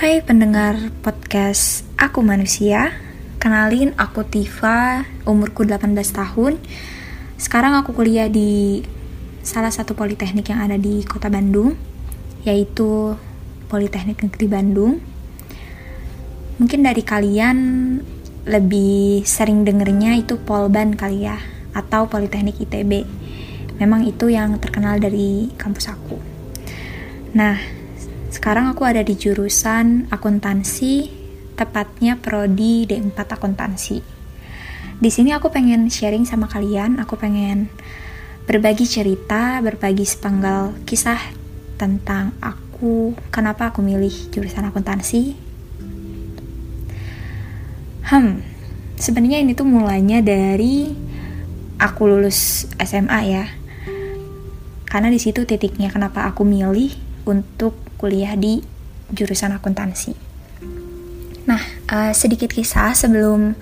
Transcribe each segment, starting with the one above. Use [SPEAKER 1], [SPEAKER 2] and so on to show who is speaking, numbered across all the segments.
[SPEAKER 1] Hai pendengar podcast Aku Manusia Kenalin aku Tifa, umurku 18 tahun. Sekarang aku kuliah di salah satu politeknik yang ada di kota Bandung Yaitu Politeknik Negeri Bandung. Mungkin dari kalian lebih sering dengernya itu Polban kali ya Atau Politeknik ITB Memang itu yang terkenal dari kampus aku. Nah, sekarang aku ada di jurusan akuntansi, tepatnya prodi D4 akuntansi. Di sini aku pengen sharing sama kalian, aku pengen berbagi cerita, berbagi sepenggal kisah tentang aku, kenapa aku milih jurusan akuntansi. Hmm, sebenarnya ini tuh mulainya dari aku lulus SMA ya. Karena di situ titiknya kenapa aku milih untuk kuliah di jurusan akuntansi. Nah, uh, sedikit kisah sebelum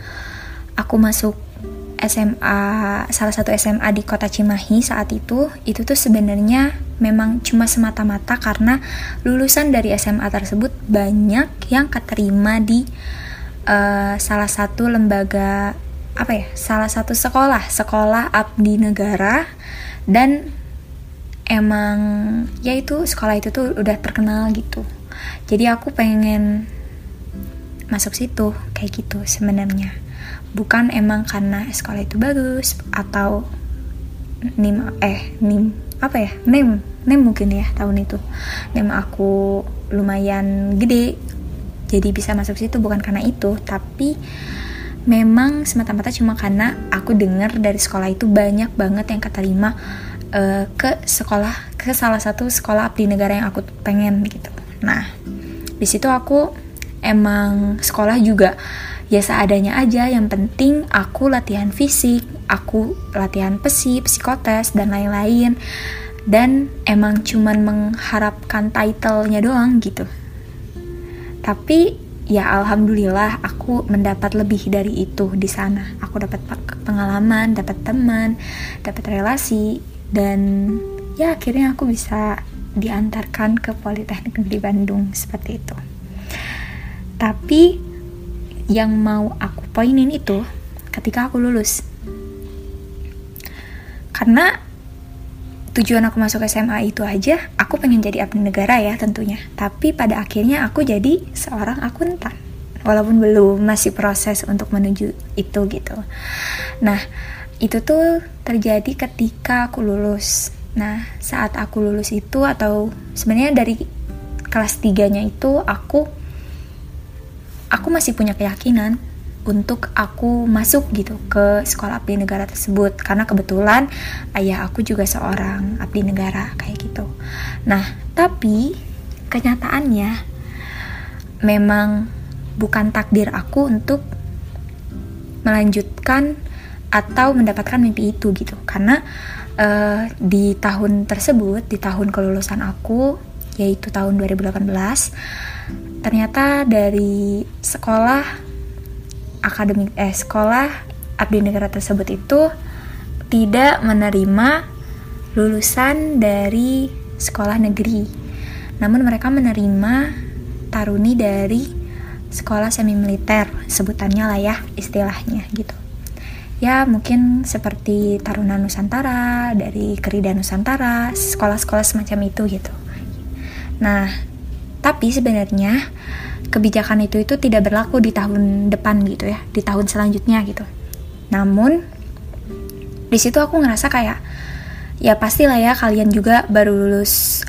[SPEAKER 1] aku masuk SMA salah satu SMA di kota Cimahi saat itu itu tuh sebenarnya memang cuma semata-mata karena lulusan dari SMA tersebut banyak yang keterima di uh, salah satu lembaga apa ya salah satu sekolah sekolah abdi negara dan emang ya itu sekolah itu tuh udah terkenal gitu. Jadi aku pengen masuk situ kayak gitu sebenarnya. Bukan emang karena sekolah itu bagus atau nim eh nim apa ya? Nim nim mungkin ya tahun itu. Nim aku lumayan gede jadi bisa masuk situ bukan karena itu tapi memang semata-mata cuma karena aku dengar dari sekolah itu banyak banget yang keterima uh, ke sekolah ke salah satu sekolah abdi negara yang aku pengen gitu. Nah di situ aku emang sekolah juga ya seadanya aja. Yang penting aku latihan fisik aku latihan pesi psikotes dan lain-lain. Dan emang cuman mengharapkan titlenya doang gitu. Tapi ya alhamdulillah aku mendapat lebih dari itu di sana. Aku dapat pengalaman dapat teman dapat relasi dan ya akhirnya aku bisa diantarkan ke Politeknik Negeri Bandung seperti itu. Tapi yang mau aku poinin itu ketika aku lulus. Karena tujuan aku masuk SMA itu aja aku pengen jadi abdi negara ya tentunya. Tapi pada akhirnya aku jadi seorang akuntan. Walaupun belum masih proses untuk menuju itu gitu. Nah itu tuh terjadi ketika aku lulus. Nah, saat aku lulus itu atau sebenarnya dari kelas 3-nya itu aku aku masih punya keyakinan untuk aku masuk gitu ke sekolah abdi negara tersebut karena kebetulan ayah aku juga seorang abdi negara kayak gitu. Nah, tapi kenyataannya memang bukan takdir aku untuk melanjutkan atau mendapatkan mimpi itu gitu. Karena uh, di tahun tersebut di tahun kelulusan aku yaitu tahun 2018 ternyata dari sekolah akademik eh sekolah abdi negara tersebut itu tidak menerima lulusan dari sekolah negeri. Namun mereka menerima taruni dari sekolah semi militer sebutannya lah ya istilahnya gitu ya mungkin seperti Taruna Nusantara, dari Kerida Nusantara, sekolah-sekolah semacam itu gitu. Nah, tapi sebenarnya kebijakan itu itu tidak berlaku di tahun depan gitu ya, di tahun selanjutnya gitu. Namun di situ aku ngerasa kayak ya pastilah ya kalian juga baru lulus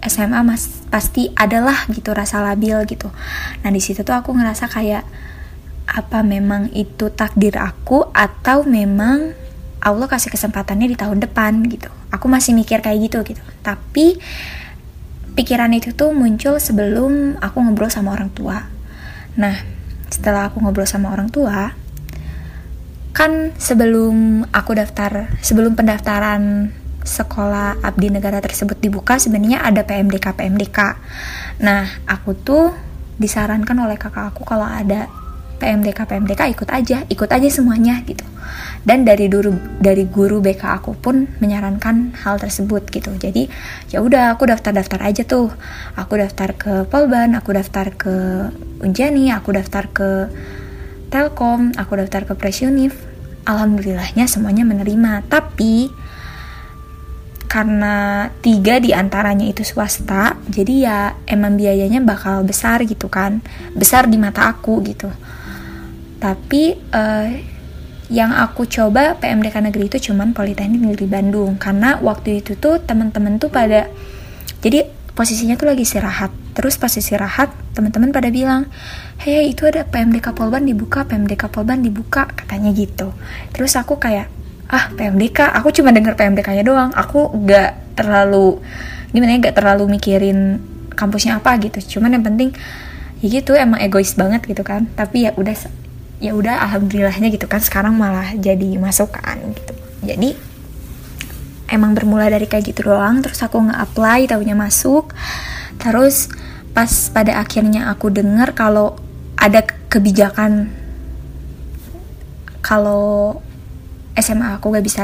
[SPEAKER 1] SMA mas pasti adalah gitu rasa labil gitu. Nah di situ tuh aku ngerasa kayak apa memang itu takdir aku atau memang Allah kasih kesempatannya di tahun depan gitu. Aku masih mikir kayak gitu gitu. Tapi pikiran itu tuh muncul sebelum aku ngobrol sama orang tua. Nah setelah aku ngobrol sama orang tua kan sebelum aku daftar sebelum pendaftaran sekolah abdi negara tersebut dibuka sebenarnya ada PMDK PMDK nah aku tuh disarankan oleh kakak aku kalau ada PMDK PMDK ikut aja ikut aja semuanya gitu. Dan dari guru dari guru BK aku pun menyarankan hal tersebut gitu. Jadi ya udah aku daftar daftar aja tuh. Aku daftar ke Polban aku daftar ke Unjani aku daftar ke Telkom aku daftar ke Presunif alhamdulillahnya semuanya menerima. Tapi karena tiga di antaranya itu swasta jadi ya emang biayanya bakal besar gitu kan. Besar di mata aku gitu tapi uh, yang aku coba PMDK negeri itu cuman Politeknik Negeri Bandung. Karena waktu itu tuh teman-teman tuh pada jadi posisinya tuh lagi istirahat. Terus pas istirahat teman-teman pada bilang hei itu ada PMDK Polban dibuka PMDK Polban dibuka katanya gitu. Terus aku kayak ah PMDK aku cuma denger PMDK-nya doang. Aku gak terlalu gimana ya gak terlalu mikirin kampusnya apa gitu. Cuman yang penting ya gitu emang egois banget gitu kan. Tapi ya udah ya udah alhamdulillahnya gitu kan sekarang malah jadi masukan gitu. Jadi emang bermula dari kayak gitu doang terus aku nge-apply tahunya masuk. Terus pas pada akhirnya aku dengar kalau ada kebijakan kalau SMA aku gak bisa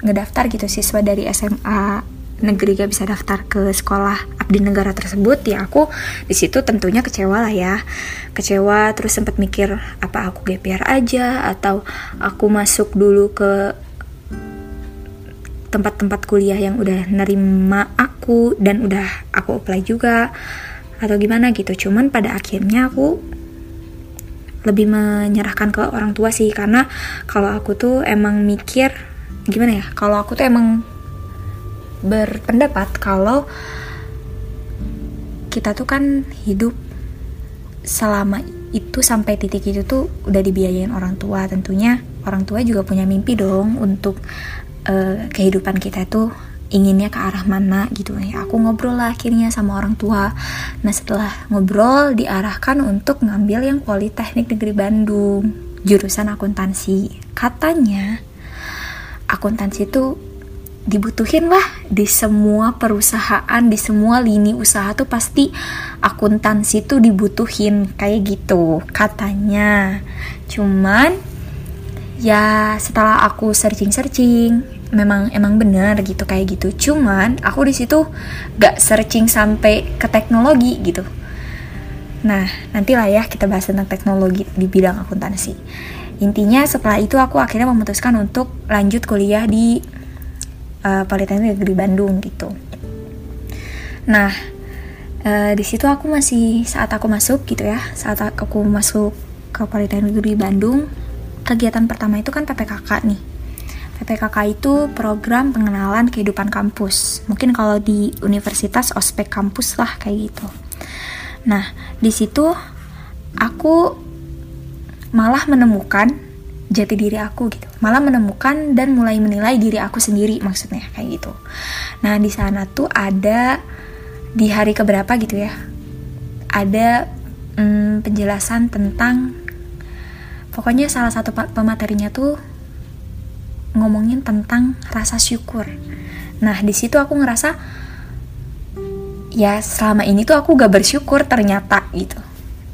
[SPEAKER 1] ngedaftar gitu siswa dari SMA negeri gak bisa daftar ke sekolah abdi negara tersebut ya aku di situ tentunya kecewa lah ya. Kecewa terus sempat mikir apa aku GPR aja atau aku masuk dulu ke tempat-tempat kuliah yang udah nerima aku dan udah aku apply juga atau gimana gitu. Cuman pada akhirnya aku lebih menyerahkan ke orang tua sih karena kalau aku tuh emang mikir gimana ya kalau aku tuh emang berpendapat kalau kita tuh kan hidup selama itu sampai titik itu tuh udah dibiayain orang tua. Tentunya orang tua juga punya mimpi dong untuk uh, kehidupan kita tuh inginnya ke arah mana gitu. Ya aku ngobrol lah akhirnya sama orang tua. Nah setelah ngobrol diarahkan untuk ngambil yang Politeknik Negeri Bandung jurusan akuntansi. Katanya akuntansi itu dibutuhin lah. Di semua perusahaan di semua lini usaha tuh pasti akuntansi tuh dibutuhin kayak gitu katanya. Cuman ya setelah aku searching searching memang emang benar gitu kayak gitu. Cuman aku di situ gak searching sampai ke teknologi gitu. Nah nantilah ya kita bahas tentang teknologi di bidang akuntansi. Intinya setelah itu aku akhirnya memutuskan untuk lanjut kuliah di uh, Politeknik Negeri Bandung gitu. Nah, uh, di situ aku masih saat aku masuk gitu ya, saat aku masuk ke Politeknik Negeri Bandung, kegiatan pertama itu kan PPKK nih. PPKK itu program pengenalan kehidupan kampus. Mungkin kalau di universitas ospek kampus lah kayak gitu. Nah, di situ aku malah menemukan jati diri aku gitu. Malah menemukan dan mulai menilai diri aku sendiri maksudnya kayak gitu. Nah di sana tuh ada di hari keberapa gitu ya ada hmm, penjelasan tentang pokoknya salah satu pematerinya tuh ngomongin tentang rasa syukur. Nah di situ aku ngerasa ya selama ini tuh aku gak bersyukur ternyata gitu.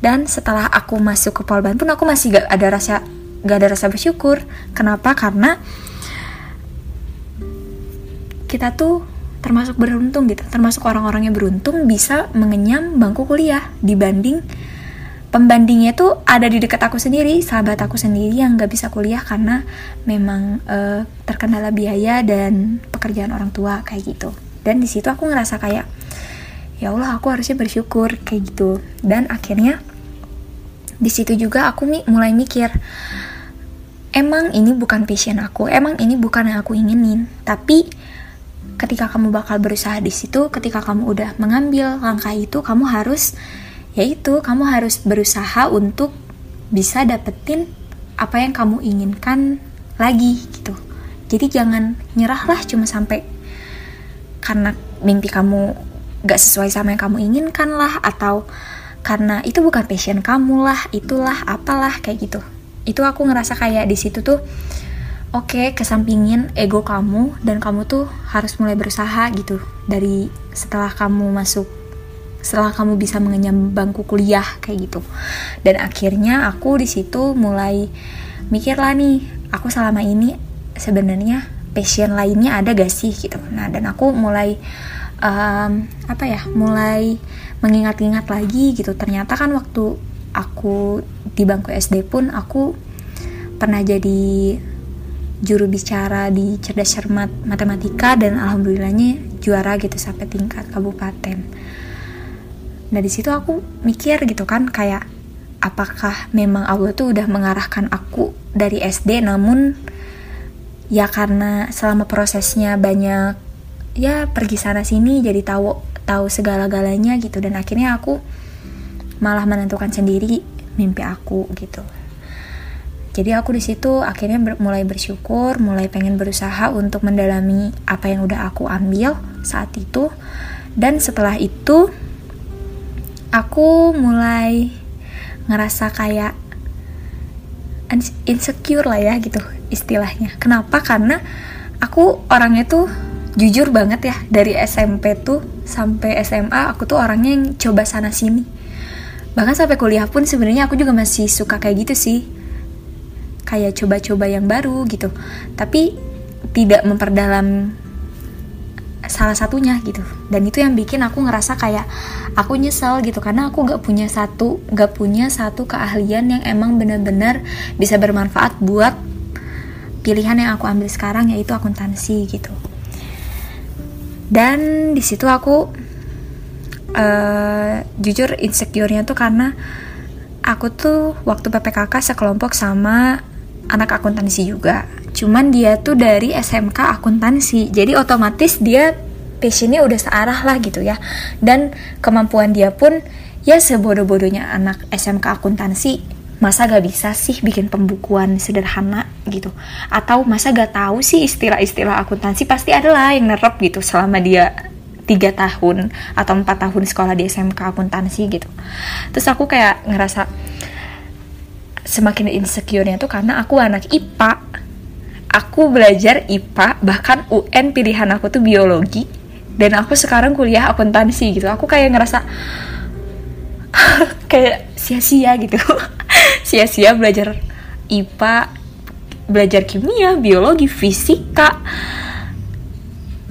[SPEAKER 1] Dan setelah aku masuk ke Polban pun aku masih gak ada rasa gak ada rasa bersyukur. Kenapa? Karena kita tuh termasuk beruntung gitu. Termasuk orang-orang yang beruntung bisa mengenyam bangku kuliah dibanding pembandingnya tuh ada di dekat aku sendiri sahabat aku sendiri yang gak bisa kuliah karena memang uh, terkendala biaya dan pekerjaan orang tua kayak gitu. Dan di situ aku ngerasa kayak ya Allah aku harusnya bersyukur kayak gitu. Dan akhirnya di situ juga aku mulai mikir emang ini bukan passion aku, emang ini bukan yang aku inginin. Tapi ketika kamu bakal berusaha di situ, ketika kamu udah mengambil langkah itu, kamu harus yaitu kamu harus berusaha untuk bisa dapetin apa yang kamu inginkan lagi gitu. Jadi jangan nyerahlah cuma sampai karena mimpi kamu gak sesuai sama yang kamu inginkan lah atau karena itu bukan passion kamu lah, itulah apalah kayak gitu itu aku ngerasa kayak di situ tuh oke okay, kesampingin ego kamu dan kamu tuh harus mulai berusaha gitu. Dari setelah kamu masuk setelah kamu bisa mengenyam bangku kuliah kayak gitu. Dan akhirnya aku di situ mulai mikir lah nih aku selama ini sebenarnya passion lainnya ada gak sih gitu. Nah dan aku mulai um, apa ya mulai mengingat-ingat lagi gitu. Ternyata kan waktu aku di bangku SD pun aku pernah jadi juru bicara di cerdas cermat matematika dan alhamdulillahnya juara gitu sampai tingkat kabupaten. Nah di situ aku mikir gitu kan kayak apakah memang Allah tuh udah mengarahkan aku dari SD namun ya karena selama prosesnya banyak ya pergi sana sini jadi tahu tahu segala-galanya gitu. Dan akhirnya aku malah menentukan sendiri mimpi aku gitu. Jadi aku di situ akhirnya ber mulai bersyukur mulai pengen berusaha untuk mendalami apa yang udah aku ambil saat itu. Dan setelah itu aku mulai ngerasa kayak insecure lah ya gitu istilahnya. Kenapa? Karena aku orangnya tuh jujur banget ya dari SMP tuh sampai SMA aku tuh orangnya yang coba sana sini bahkan sampai kuliah pun sebenarnya aku juga masih suka kayak gitu sih. Kayak coba-coba yang baru gitu. Tapi tidak memperdalam salah satunya gitu. Dan itu yang bikin aku ngerasa kayak aku nyesel gitu. Karena aku gak punya satu gak punya satu keahlian yang emang bener-bener bisa bermanfaat buat pilihan yang aku ambil sekarang yaitu akuntansi gitu. Dan di situ aku uh, jujur insecure-nya tuh karena aku tuh waktu PPKK sekelompok sama anak akuntansi juga. Cuman dia tuh dari SMK akuntansi. Jadi otomatis dia passionnya udah searah lah gitu ya. Dan kemampuan dia pun ya sebodoh-bodohnya anak SMK akuntansi masa gak bisa sih bikin pembukuan sederhana gitu? Atau masa gak tahu sih istilah-istilah akuntansi? Pasti ada lah yang nerep gitu selama dia tiga tahun atau empat tahun sekolah di SMK akuntansi gitu. Terus aku kayak ngerasa semakin insecure-nya tuh karena aku anak IPA aku belajar IPA bahkan UN pilihan aku tuh biologi dan aku sekarang kuliah akuntansi gitu. Aku kayak ngerasa kayak sia-sia gitu. Sia-sia belajar IPA belajar kimia biologi fisika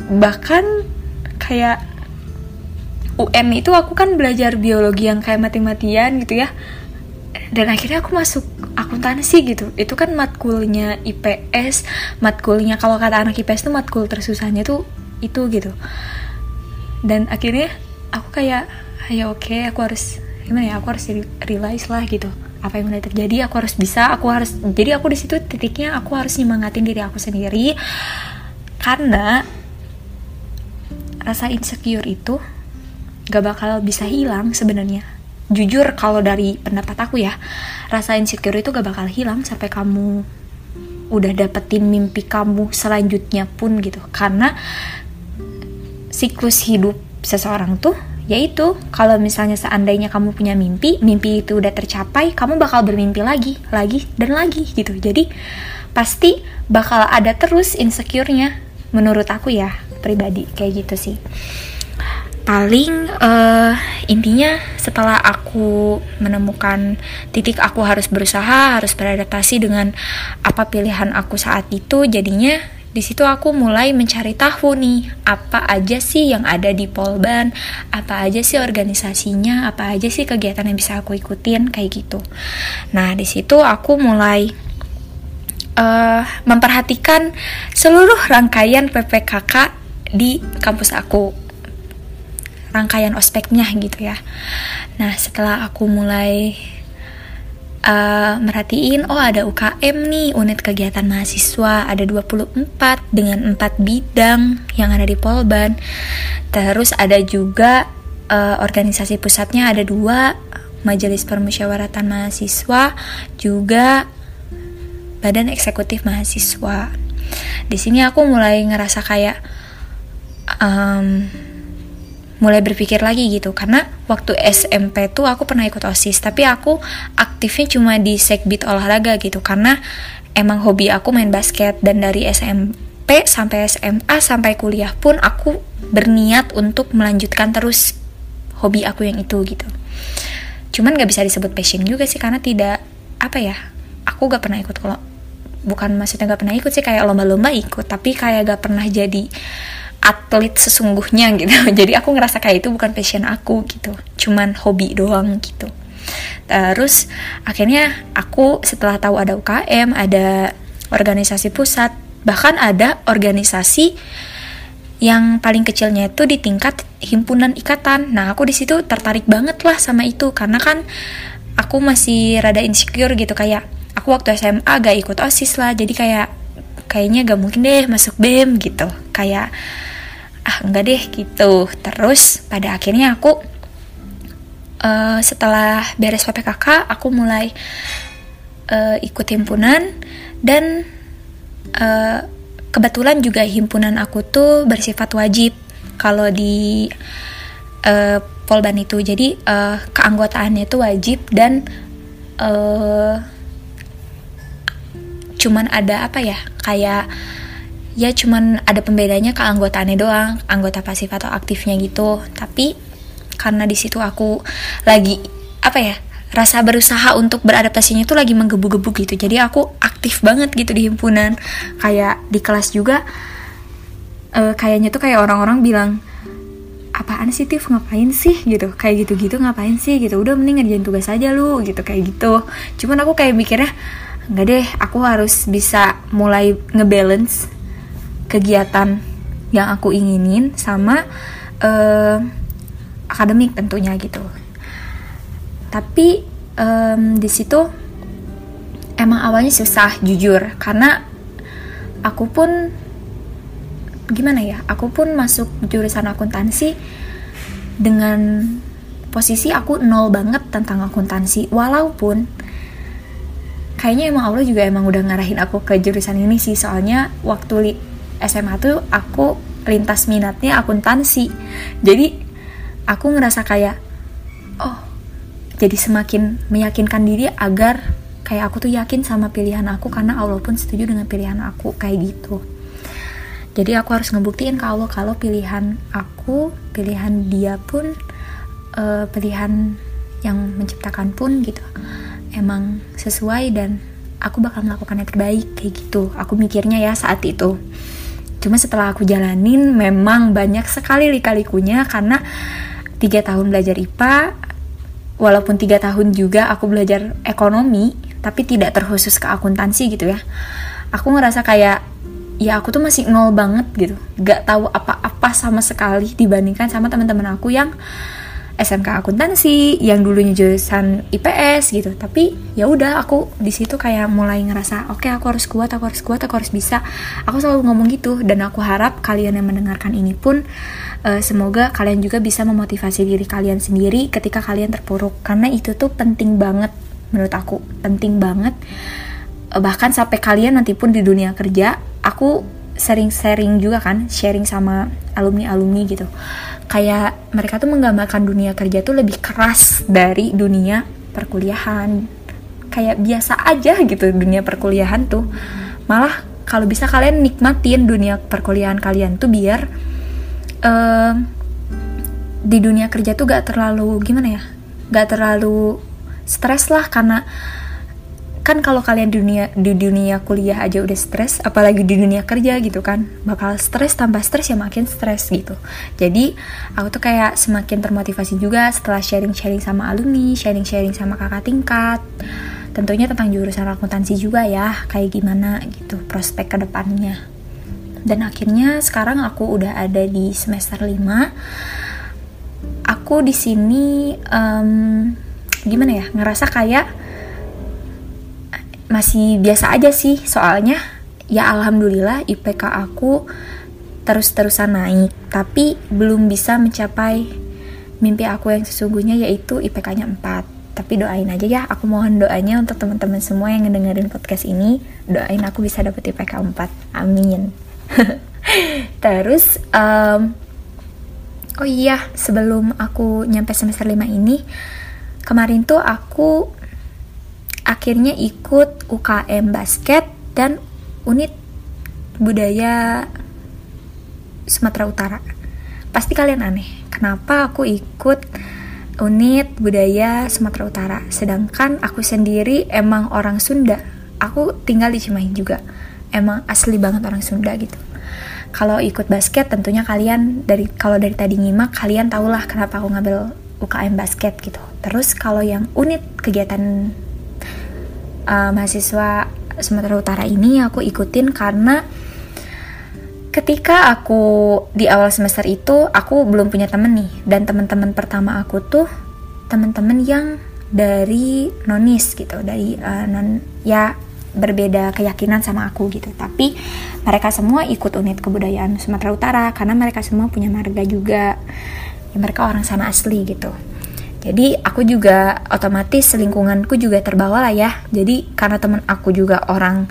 [SPEAKER 1] bahkan kayak UN itu aku kan belajar biologi yang kayak mati-matian gitu ya. Dan akhirnya aku masuk akuntansi gitu. Itu kan matkulnya IPS matkulnya kalau kata anak IPS tuh matkul tersusahnya tuh itu gitu. Dan akhirnya aku kayak ya oke okay, aku harus gimana ya aku harus realize lah gitu apa yang mulai terjadi. Aku harus bisa aku harus jadi aku di situ titiknya aku harus nyemangatin diri aku sendiri. Karena rasa insecure itu gak bakal bisa hilang sebenarnya. Jujur kalau dari pendapat aku ya rasa insecure itu gak bakal hilang sampai kamu udah dapetin mimpi kamu selanjutnya pun gitu. Karena siklus hidup seseorang tuh yaitu kalau misalnya seandainya kamu punya mimpi mimpi itu udah tercapai kamu bakal bermimpi lagi lagi dan lagi gitu. Jadi pasti bakal ada terus insecure-nya menurut aku ya pribadi kayak gitu sih. Paling uh, intinya setelah aku menemukan titik aku harus berusaha harus beradaptasi dengan apa pilihan aku saat itu jadinya di situ aku mulai mencari tahu nih apa aja sih yang ada di Polban apa aja sih organisasinya apa aja sih kegiatan yang bisa aku ikutin kayak gitu. Nah di situ aku mulai uh, memperhatikan seluruh rangkaian PPKK di kampus aku rangkaian ospeknya gitu ya. Nah setelah aku mulai uh, merhatiin, oh ada UKM nih, unit kegiatan mahasiswa, ada 24 dengan 4 bidang yang ada di Polban. Terus ada juga uh, organisasi pusatnya ada dua, Majelis Permusyawaratan Mahasiswa, juga Badan Eksekutif Mahasiswa. Di sini aku mulai ngerasa kayak um, mulai berpikir lagi gitu. Karena waktu SMP tuh aku pernah ikut OSIS tapi aku aktifnya cuma di sekbid olahraga gitu. Karena emang hobi aku main basket. Dan dari SMP sampai SMA sampai kuliah pun aku berniat untuk melanjutkan terus hobi aku yang itu gitu. Cuman gak bisa disebut passion juga sih karena tidak apa ya aku gak pernah ikut kalau bukan maksudnya gak pernah ikut sih kayak lomba-lomba ikut tapi kayak gak pernah jadi atlet sesungguhnya gitu. Jadi aku ngerasa kayak itu bukan passion aku gitu. Cuman hobi doang gitu. Terus akhirnya aku setelah tahu ada UKM ada organisasi pusat bahkan ada organisasi yang paling kecilnya itu di tingkat himpunan ikatan. Nah, aku di situ tertarik banget lah sama itu. Karena kan aku masih rada insecure gitu. Kayak aku waktu SMA gak ikut OSIS lah. Jadi kayak kayaknya gak mungkin deh masuk BEM gitu. Kayak ah enggak deh gitu. Terus pada akhirnya aku uh, setelah beres PPKK aku mulai uh, ikut himpunan dan uh, kebetulan juga himpunan aku tuh bersifat wajib kalau di uh, Polban itu jadi uh, keanggotaannya itu wajib dan uh, cuman ada apa ya kayak ya cuman ada pembedanya keanggotaannya doang anggota pasif atau aktifnya gitu. Tapi karena di situ aku lagi apa ya rasa berusaha untuk beradaptasinya itu lagi menggebu-gebu gitu. Jadi aku aktif banget gitu di himpunan. Kayak di kelas juga uh, kayaknya tuh kayak orang-orang bilang apaan sih Tiff ngapain sih? gitu. Kayak gitu-gitu ngapain sih? gitu. Udah mending ngerjain tugas aja lu. gitu kayak gitu. Cuman aku kayak mikirnya nggak deh aku harus bisa mulai ngebalance kegiatan yang aku inginin sama uh, akademik tentunya gitu. Tapi um, di situ emang awalnya susah jujur. Karena aku pun gimana ya aku pun masuk jurusan akuntansi dengan posisi aku nol banget tentang akuntansi. Walaupun kayaknya emang Allah juga emang udah ngarahin aku ke jurusan ini sih. Soalnya waktu SMA tuh aku lintas minatnya akuntansi. Jadi aku ngerasa kayak oh jadi semakin meyakinkan diri agar kayak aku tuh yakin sama pilihan aku karena Allah pun setuju dengan pilihan aku kayak gitu. Jadi aku harus ngebuktiin ke Allah kalau pilihan aku pilihan dia pun uh, pilihan yang menciptakan pun gitu emang sesuai dan aku bakal melakukan yang terbaik kayak gitu. Aku mikirnya ya saat itu. Cuma setelah aku jalanin memang banyak sekali lika-likunya karena tiga tahun belajar IPA walaupun tiga tahun juga aku belajar ekonomi tapi tidak terkhusus ke akuntansi gitu ya. Aku ngerasa kayak ya aku tuh masih nol banget gitu. Gak tahu apa-apa sama sekali dibandingkan sama teman-teman aku yang SMK akuntansi yang dulunya jurusan IPS gitu. Tapi ya udah aku di situ kayak mulai ngerasa oke okay, aku harus kuat aku harus kuat aku harus bisa. Aku selalu ngomong gitu dan aku harap kalian yang mendengarkan ini pun uh, semoga kalian juga bisa memotivasi diri kalian sendiri ketika kalian terpuruk. Karena itu tuh penting banget menurut aku penting banget. Uh, bahkan sampai kalian nanti pun di dunia kerja aku sering sharing juga kan sharing sama alumni alumni gitu. Kayak mereka tuh menggambarkan dunia kerja tuh lebih keras dari dunia perkuliahan. Kayak biasa aja gitu dunia perkuliahan tuh. Malah kalau bisa kalian nikmatin dunia perkuliahan kalian tuh biar uh, di dunia kerja tuh gak terlalu gimana ya gak terlalu stres lah karena kan kalau kalian di dunia di dunia kuliah aja udah stres apalagi di dunia kerja gitu kan bakal stres tambah stres ya makin stres gitu. Jadi aku tuh kayak semakin termotivasi juga setelah sharing-sharing sama alumni sharing-sharing sama kakak tingkat. Tentunya tentang jurusan akuntansi juga ya kayak gimana gitu prospek ke depannya dan akhirnya sekarang aku udah ada di semester 5 aku di sini um, gimana ya ngerasa kayak masih biasa aja sih. Soalnya ya alhamdulillah IPK aku terus-terusan naik. Tapi belum bisa mencapai mimpi aku yang sesungguhnya yaitu IPK-nya 4 tapi doain aja ya. Aku mohon doanya untuk teman-teman semua yang ngedengerin podcast ini. Doain aku bisa dapet IPK 4 amin. Terus um, oh iya sebelum aku nyampe semester 5 ini kemarin tuh aku akhirnya ikut UKM basket dan unit budaya Sumatera Utara. Pasti kalian aneh kenapa aku ikut unit budaya Sumatera Utara? Sedangkan aku sendiri emang orang Sunda. Aku tinggal di Cimahi juga. Emang asli banget orang Sunda gitu. Kalau ikut basket tentunya kalian dari kalau dari tadi nyimak kalian tahulah kenapa aku ngambil UKM basket gitu. Terus kalau yang unit kegiatan uh, mahasiswa Sumatera Utara ini aku ikutin karena ketika aku di awal semester itu aku belum punya temen nih. Dan teman-teman pertama aku tuh teman-teman yang dari nonis gitu dari uh, non ya berbeda keyakinan sama aku gitu. Tapi mereka semua ikut unit kebudayaan Sumatera Utara karena mereka semua punya marga juga. Ya, mereka orang sana asli gitu jadi aku juga otomatis lingkunganku juga terbawa lah ya. Jadi karena teman aku juga orang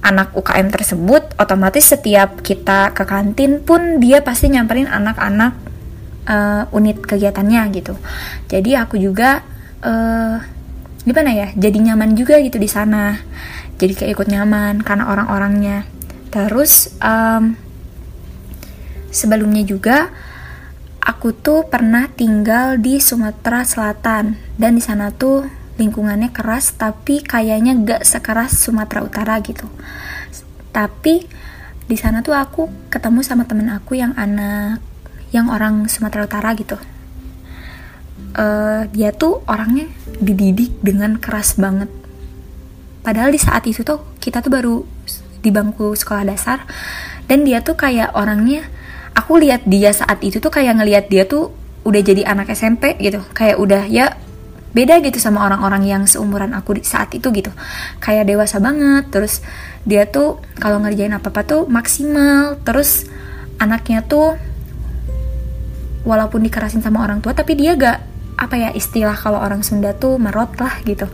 [SPEAKER 1] anak UKM tersebut otomatis setiap kita ke kantin pun dia pasti nyamperin anak-anak uh, unit kegiatannya gitu. Jadi aku juga uh, gimana ya jadi nyaman juga gitu di sana. Jadi kayak ikut nyaman karena orang-orangnya. Terus um, sebelumnya juga aku tuh pernah tinggal di Sumatera Selatan dan di sana tuh lingkungannya keras tapi kayaknya gak sekeras Sumatera Utara gitu. Tapi di sana tuh aku ketemu sama temen aku yang anak yang orang Sumatera Utara gitu. Uh, dia tuh orangnya dididik dengan keras banget. Padahal di saat itu tuh kita tuh baru di bangku sekolah dasar dan dia tuh kayak orangnya aku lihat dia saat itu tuh kayak ngelihat dia tuh udah jadi anak SMP gitu. Kayak udah ya beda gitu sama orang-orang yang seumuran aku saat itu gitu. Kayak dewasa banget terus dia tuh kalau ngerjain apa-apa tuh maksimal. Terus anaknya tuh walaupun dikerasin sama orang tua tapi dia gak apa ya istilah kalau orang Sunda tuh merot lah gitu.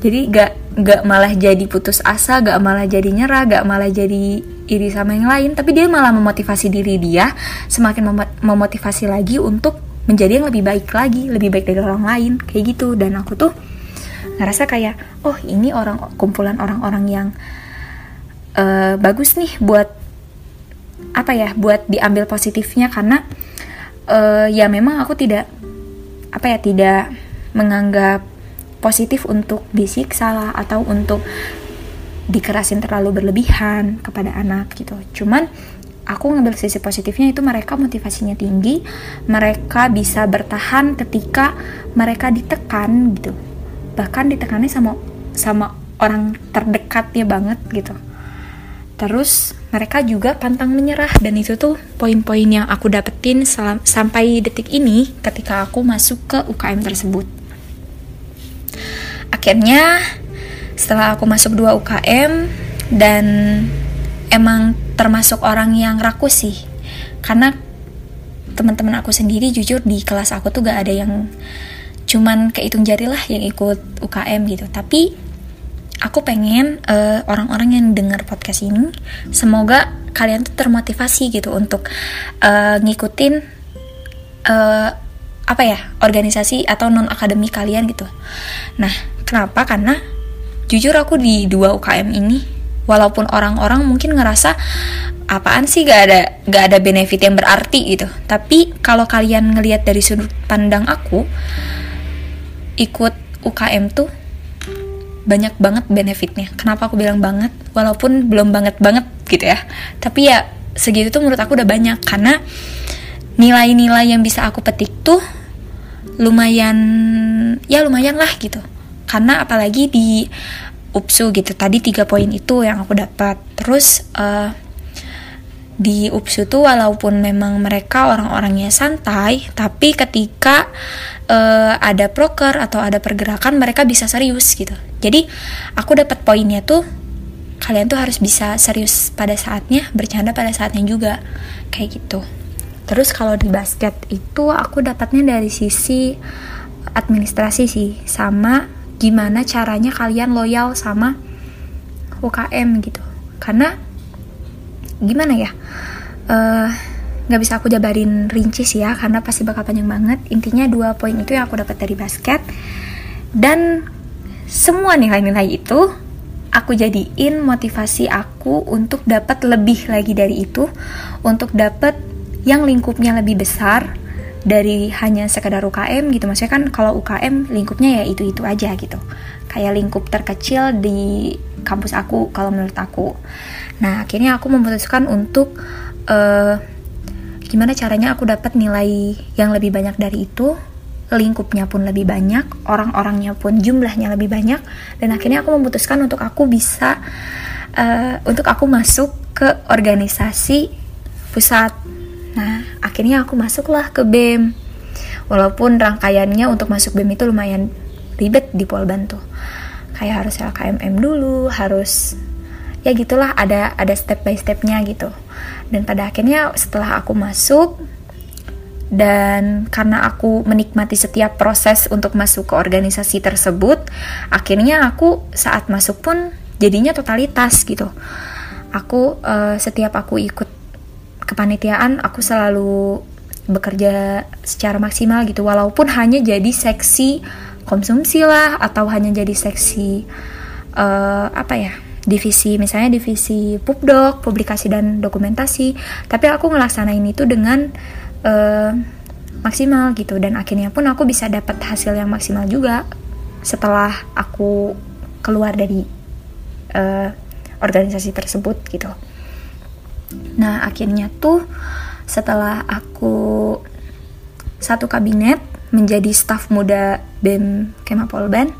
[SPEAKER 1] Jadi gak gak malah jadi putus asa gak malah jadi nyerah gak malah jadi iri sama yang lain. Tapi dia malah memotivasi diri dia semakin mem memotivasi lagi untuk menjadi yang lebih baik lagi lebih baik dari orang lain kayak gitu. Dan aku tuh ngerasa kayak oh ini orang kumpulan orang-orang yang uh, bagus nih buat apa ya buat diambil positifnya. Karena uh, ya memang aku tidak apa ya tidak menganggap positif untuk disiksa lah atau untuk dikerasin terlalu berlebihan kepada anak gitu. Cuman aku ngambil sisi positifnya itu mereka motivasinya tinggi mereka bisa bertahan ketika mereka ditekan gitu. Bahkan ditekannya sama sama orang terdekatnya banget gitu terus mereka juga pantang menyerah dan itu tuh poin-poin yang aku dapetin sampai detik ini ketika aku masuk ke UKM tersebut. Akhirnya setelah aku masuk dua UKM dan emang termasuk orang yang rakus sih karena teman-teman aku sendiri jujur di kelas aku tuh gak ada yang cuman kehitung jari lah yang ikut UKM gitu. Tapi aku pengen eh, orang-orang yang dengar podcast ini semoga kalian tuh termotivasi gitu untuk uh, ngikutin uh, apa ya organisasi atau non akademi kalian gitu. Nah kenapa? Karena jujur aku di dua UKM ini walaupun orang-orang mungkin ngerasa apaan sih gak ada gak ada benefit yang berarti gitu. Tapi kalau kalian ngelihat dari sudut pandang aku ikut UKM tuh banyak banget benefitnya. Kenapa aku bilang banget? Walaupun belum banget banget gitu ya. Tapi ya segitu tuh menurut aku udah banyak. Karena nilai-nilai yang bisa aku petik tuh lumayan ya lumayan lah gitu. Karena apalagi di UPSU gitu. Tadi tiga poin itu yang aku dapat. Terus uh, di UPSU tuh walaupun memang mereka orang-orangnya santai tapi ketika uh, ada proker atau ada pergerakan mereka bisa serius gitu. Jadi aku dapat poinnya tuh kalian tuh harus bisa serius pada saatnya bercanda pada saatnya juga. Kayak gitu. Terus kalau di basket itu aku dapatnya dari sisi administrasi sih sama gimana caranya kalian loyal sama UKM gitu. Karena gimana ya? Eh, nggak uh, bisa aku jabarin rinci sih ya karena pasti bakal panjang banget. Intinya dua poin itu yang aku dapat dari basket. Dan semua nilai-nilai itu aku jadiin motivasi aku untuk dapat lebih lagi dari itu untuk dapat yang lingkupnya lebih besar dari hanya sekedar UKM gitu. Maksudnya kan kalau UKM lingkupnya ya itu itu aja gitu. Kayak lingkup terkecil di kampus aku kalau menurut aku nah akhirnya aku memutuskan untuk uh, gimana caranya aku dapat nilai yang lebih banyak dari itu lingkupnya pun lebih banyak orang-orangnya pun jumlahnya lebih banyak dan akhirnya aku memutuskan untuk aku bisa uh, untuk aku masuk ke organisasi pusat Nah, akhirnya aku masuklah ke BEM. Walaupun rangkaiannya untuk masuk BEM itu lumayan ribet di Polban tuh. Kayak harus LKMM dulu, harus ya gitulah ada ada step by stepnya gitu. Dan pada akhirnya setelah aku masuk dan karena aku menikmati setiap proses untuk masuk ke organisasi tersebut, akhirnya aku saat masuk pun jadinya totalitas gitu. Aku uh, setiap aku ikut kepanitiaan aku selalu bekerja secara maksimal gitu walaupun hanya jadi seksi konsumsi lah atau hanya jadi seksi uh, apa ya divisi misalnya divisi pubdoc publikasi dan dokumentasi tapi aku ngelaksanain itu dengan uh, maksimal gitu dan akhirnya pun aku bisa dapat hasil yang maksimal juga setelah aku keluar dari uh, organisasi tersebut gitu. Nah, akhirnya tuh setelah aku satu kabinet menjadi staf muda BEM Kema Polban,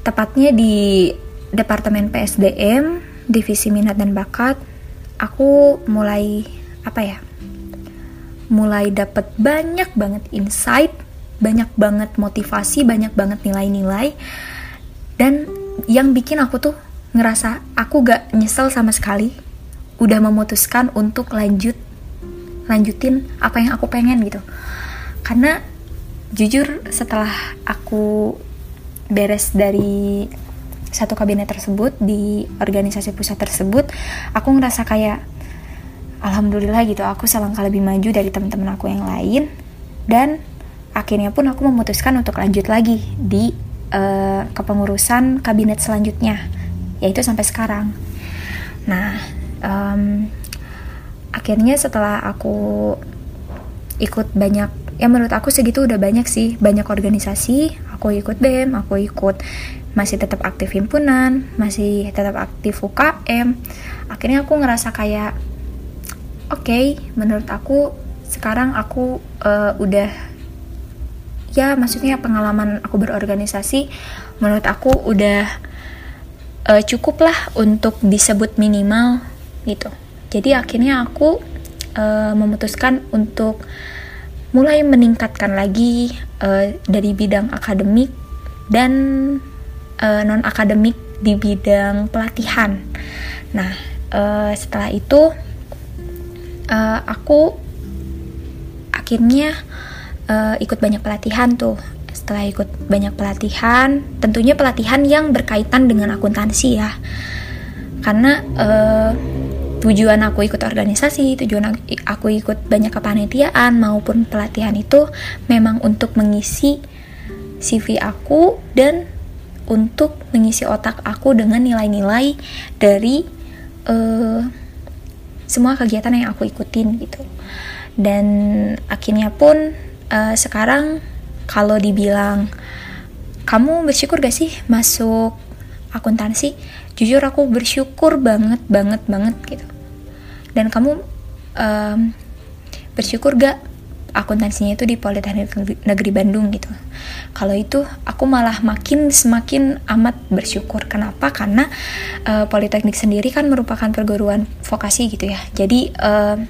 [SPEAKER 1] tepatnya di Departemen PSDM, Divisi Minat dan Bakat, aku mulai apa ya? Mulai dapat banyak banget insight, banyak banget motivasi, banyak banget nilai-nilai. Dan yang bikin aku tuh ngerasa aku gak nyesel sama sekali udah memutuskan untuk lanjut lanjutin apa yang aku pengen gitu karena jujur setelah aku beres dari satu kabinet tersebut di organisasi pusat tersebut aku ngerasa kayak alhamdulillah gitu. Aku selangkah lebih maju dari teman-teman aku yang lain. Dan akhirnya pun aku memutuskan untuk lanjut lagi di uh, kepengurusan kabinet selanjutnya yaitu sampai sekarang. Nah um, akhirnya setelah aku ikut banyak ya menurut aku segitu udah banyak sih. Banyak organisasi aku ikut BEM aku ikut masih tetap aktif himpunan masih tetap aktif UKM akhirnya aku ngerasa kayak oke okay, menurut aku sekarang aku uh, udah ya maksudnya pengalaman aku berorganisasi menurut aku udah uh, cukup lah untuk disebut minimal gitu. Jadi akhirnya aku uh, memutuskan untuk mulai meningkatkan lagi uh, dari bidang akademik dan uh, non akademik di bidang pelatihan. Nah uh, setelah itu uh, aku akhirnya uh, ikut banyak pelatihan tuh. Setelah ikut banyak pelatihan tentunya pelatihan yang berkaitan dengan akuntansi ya. Karena uh, tujuan aku ikut organisasi, tujuan aku ikut banyak kepanitiaan maupun pelatihan itu memang untuk mengisi CV aku dan untuk mengisi otak aku dengan nilai-nilai dari uh, semua kegiatan yang aku ikutin gitu. Dan akhirnya pun uh, sekarang kalau dibilang kamu bersyukur gak sih masuk akuntansi? jujur aku bersyukur banget banget banget gitu dan kamu um, bersyukur gak akuntansinya itu di Politeknik Negeri Bandung gitu. Kalau itu aku malah makin semakin amat bersyukur. Kenapa? Karena uh, Politeknik sendiri kan merupakan perguruan vokasi gitu ya. Jadi uh,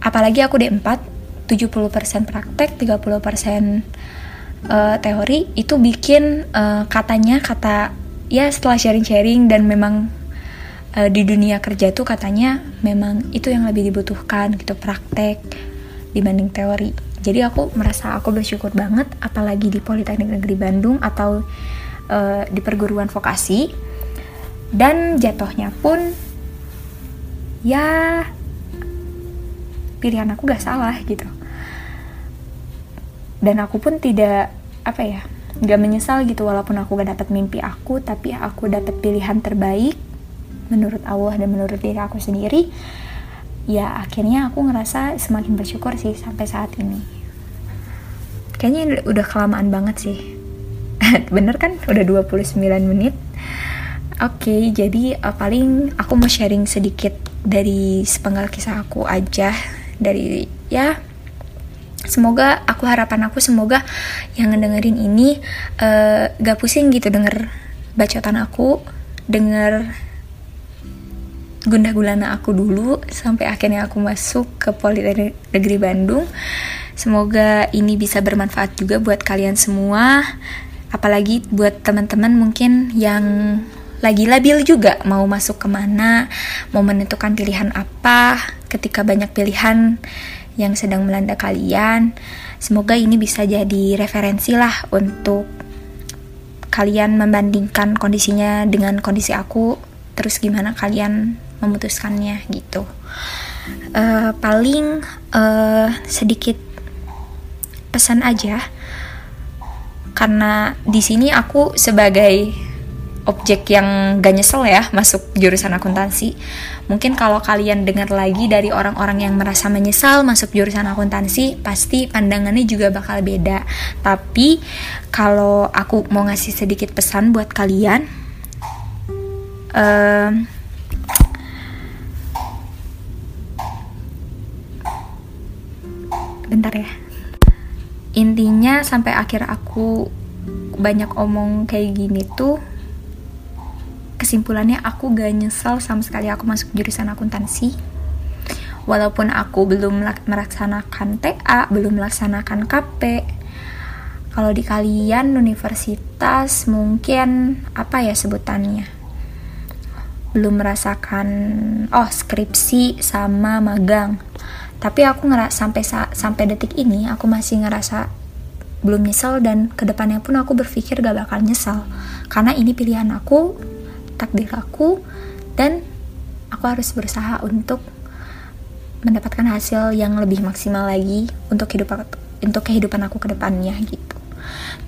[SPEAKER 1] apalagi aku D4 70% praktek, 30% uh, teori itu bikin uh, katanya kata ya setelah sharing-sharing dan memang uh, di dunia kerja tuh katanya memang itu yang lebih dibutuhkan gitu praktek dibanding teori. Jadi aku merasa aku bersyukur banget apalagi di Politeknik Negeri Bandung atau uh, di perguruan vokasi. Dan jatuhnya pun ya pilihan aku gak salah gitu. Dan aku pun tidak apa ya gak menyesal gitu walaupun aku gak dapet mimpi aku tapi aku dapet pilihan terbaik menurut Allah dan menurut diri aku sendiri ya akhirnya aku ngerasa semakin bersyukur sih sampai saat ini. Kayaknya udah kelamaan banget sih. Bener kan? Udah 29 menit. Oke okay, jadi uh, paling aku mau sharing sedikit dari sepenggal kisah aku aja. Dari ya semoga aku harapan aku semoga yang ngedengerin ini uh, gak pusing gitu denger bacotan aku denger gundah gulana aku dulu sampai akhirnya aku masuk ke Politeknik Negeri Bandung. Semoga ini bisa bermanfaat juga buat kalian semua, apalagi buat teman-teman mungkin yang lagi labil juga mau masuk ke mana, mau menentukan pilihan apa ketika banyak pilihan yang sedang melanda kalian. Semoga ini bisa jadi referensi lah untuk kalian membandingkan kondisinya dengan kondisi aku, terus gimana kalian memutuskannya gitu uh, paling uh, sedikit pesan aja karena di sini aku sebagai objek yang gak nyesel ya masuk jurusan akuntansi. Mungkin kalau kalian dengar lagi dari orang-orang yang merasa menyesal masuk jurusan akuntansi, pasti pandangannya juga bakal beda. Tapi kalau aku mau ngasih sedikit pesan buat kalian, uh, bentar ya. Intinya sampai akhir aku banyak omong kayak gini tuh kesimpulannya aku gak nyesel sama sekali aku masuk jurusan akuntansi. Walaupun aku belum melaksanakan TA belum melaksanakan KP kalau di kalian universitas mungkin apa ya sebutannya? Belum merasakan oh skripsi sama magang tapi aku ngerasa sampai sampai detik ini aku masih ngerasa belum nyesel dan ke depannya pun aku berpikir gak bakal nyesel. Karena ini pilihan aku takdir aku dan aku harus berusaha untuk mendapatkan hasil yang lebih maksimal lagi untuk hidup untuk kehidupan aku ke depannya gitu.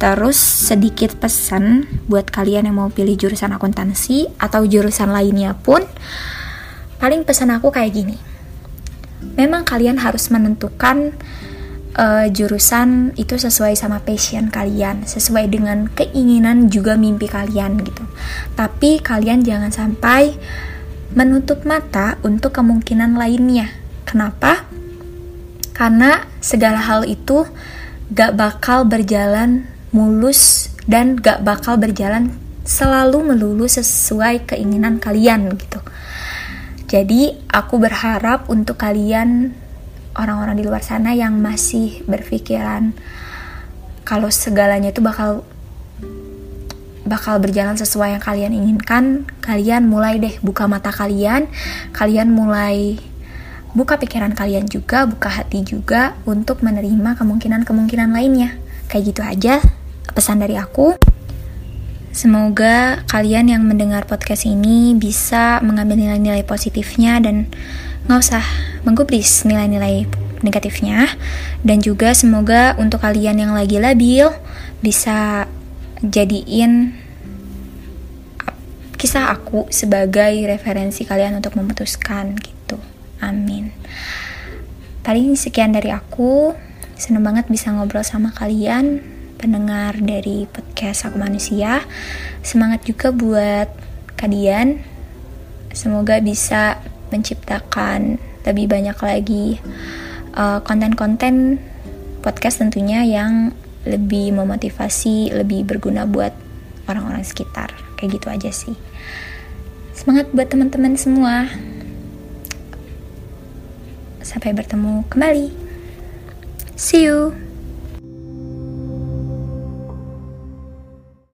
[SPEAKER 1] Terus sedikit pesan buat kalian yang mau pilih jurusan akuntansi atau jurusan lainnya pun paling pesan aku kayak gini memang kalian harus menentukan uh, jurusan itu sesuai sama passion kalian, sesuai dengan keinginan juga mimpi kalian gitu. Tapi kalian jangan sampai menutup mata untuk kemungkinan lainnya. Kenapa? Karena segala hal itu gak bakal berjalan mulus dan gak bakal berjalan selalu melulu sesuai keinginan kalian gitu. Jadi aku berharap untuk kalian orang-orang di luar sana yang masih berpikiran kalau segalanya itu bakal bakal berjalan sesuai yang kalian inginkan, kalian mulai deh buka mata kalian, kalian mulai buka pikiran kalian juga, buka hati juga untuk menerima kemungkinan-kemungkinan lainnya. Kayak gitu aja pesan dari aku. Semoga kalian yang mendengar podcast ini bisa mengambil nilai-nilai positifnya dan nggak usah menggubris nilai-nilai negatifnya. Dan juga semoga untuk kalian yang lagi labil bisa jadiin kisah aku sebagai referensi kalian untuk memutuskan gitu. Amin. Paling sekian dari aku. Seneng banget bisa ngobrol sama kalian pendengar dari podcast Aku Manusia. Semangat juga buat kalian. Semoga bisa menciptakan lebih banyak lagi uh, konten-konten podcast tentunya yang lebih memotivasi, lebih berguna buat orang-orang sekitar. Kayak gitu aja sih. Semangat buat teman-teman semua. Sampai bertemu kembali. See you.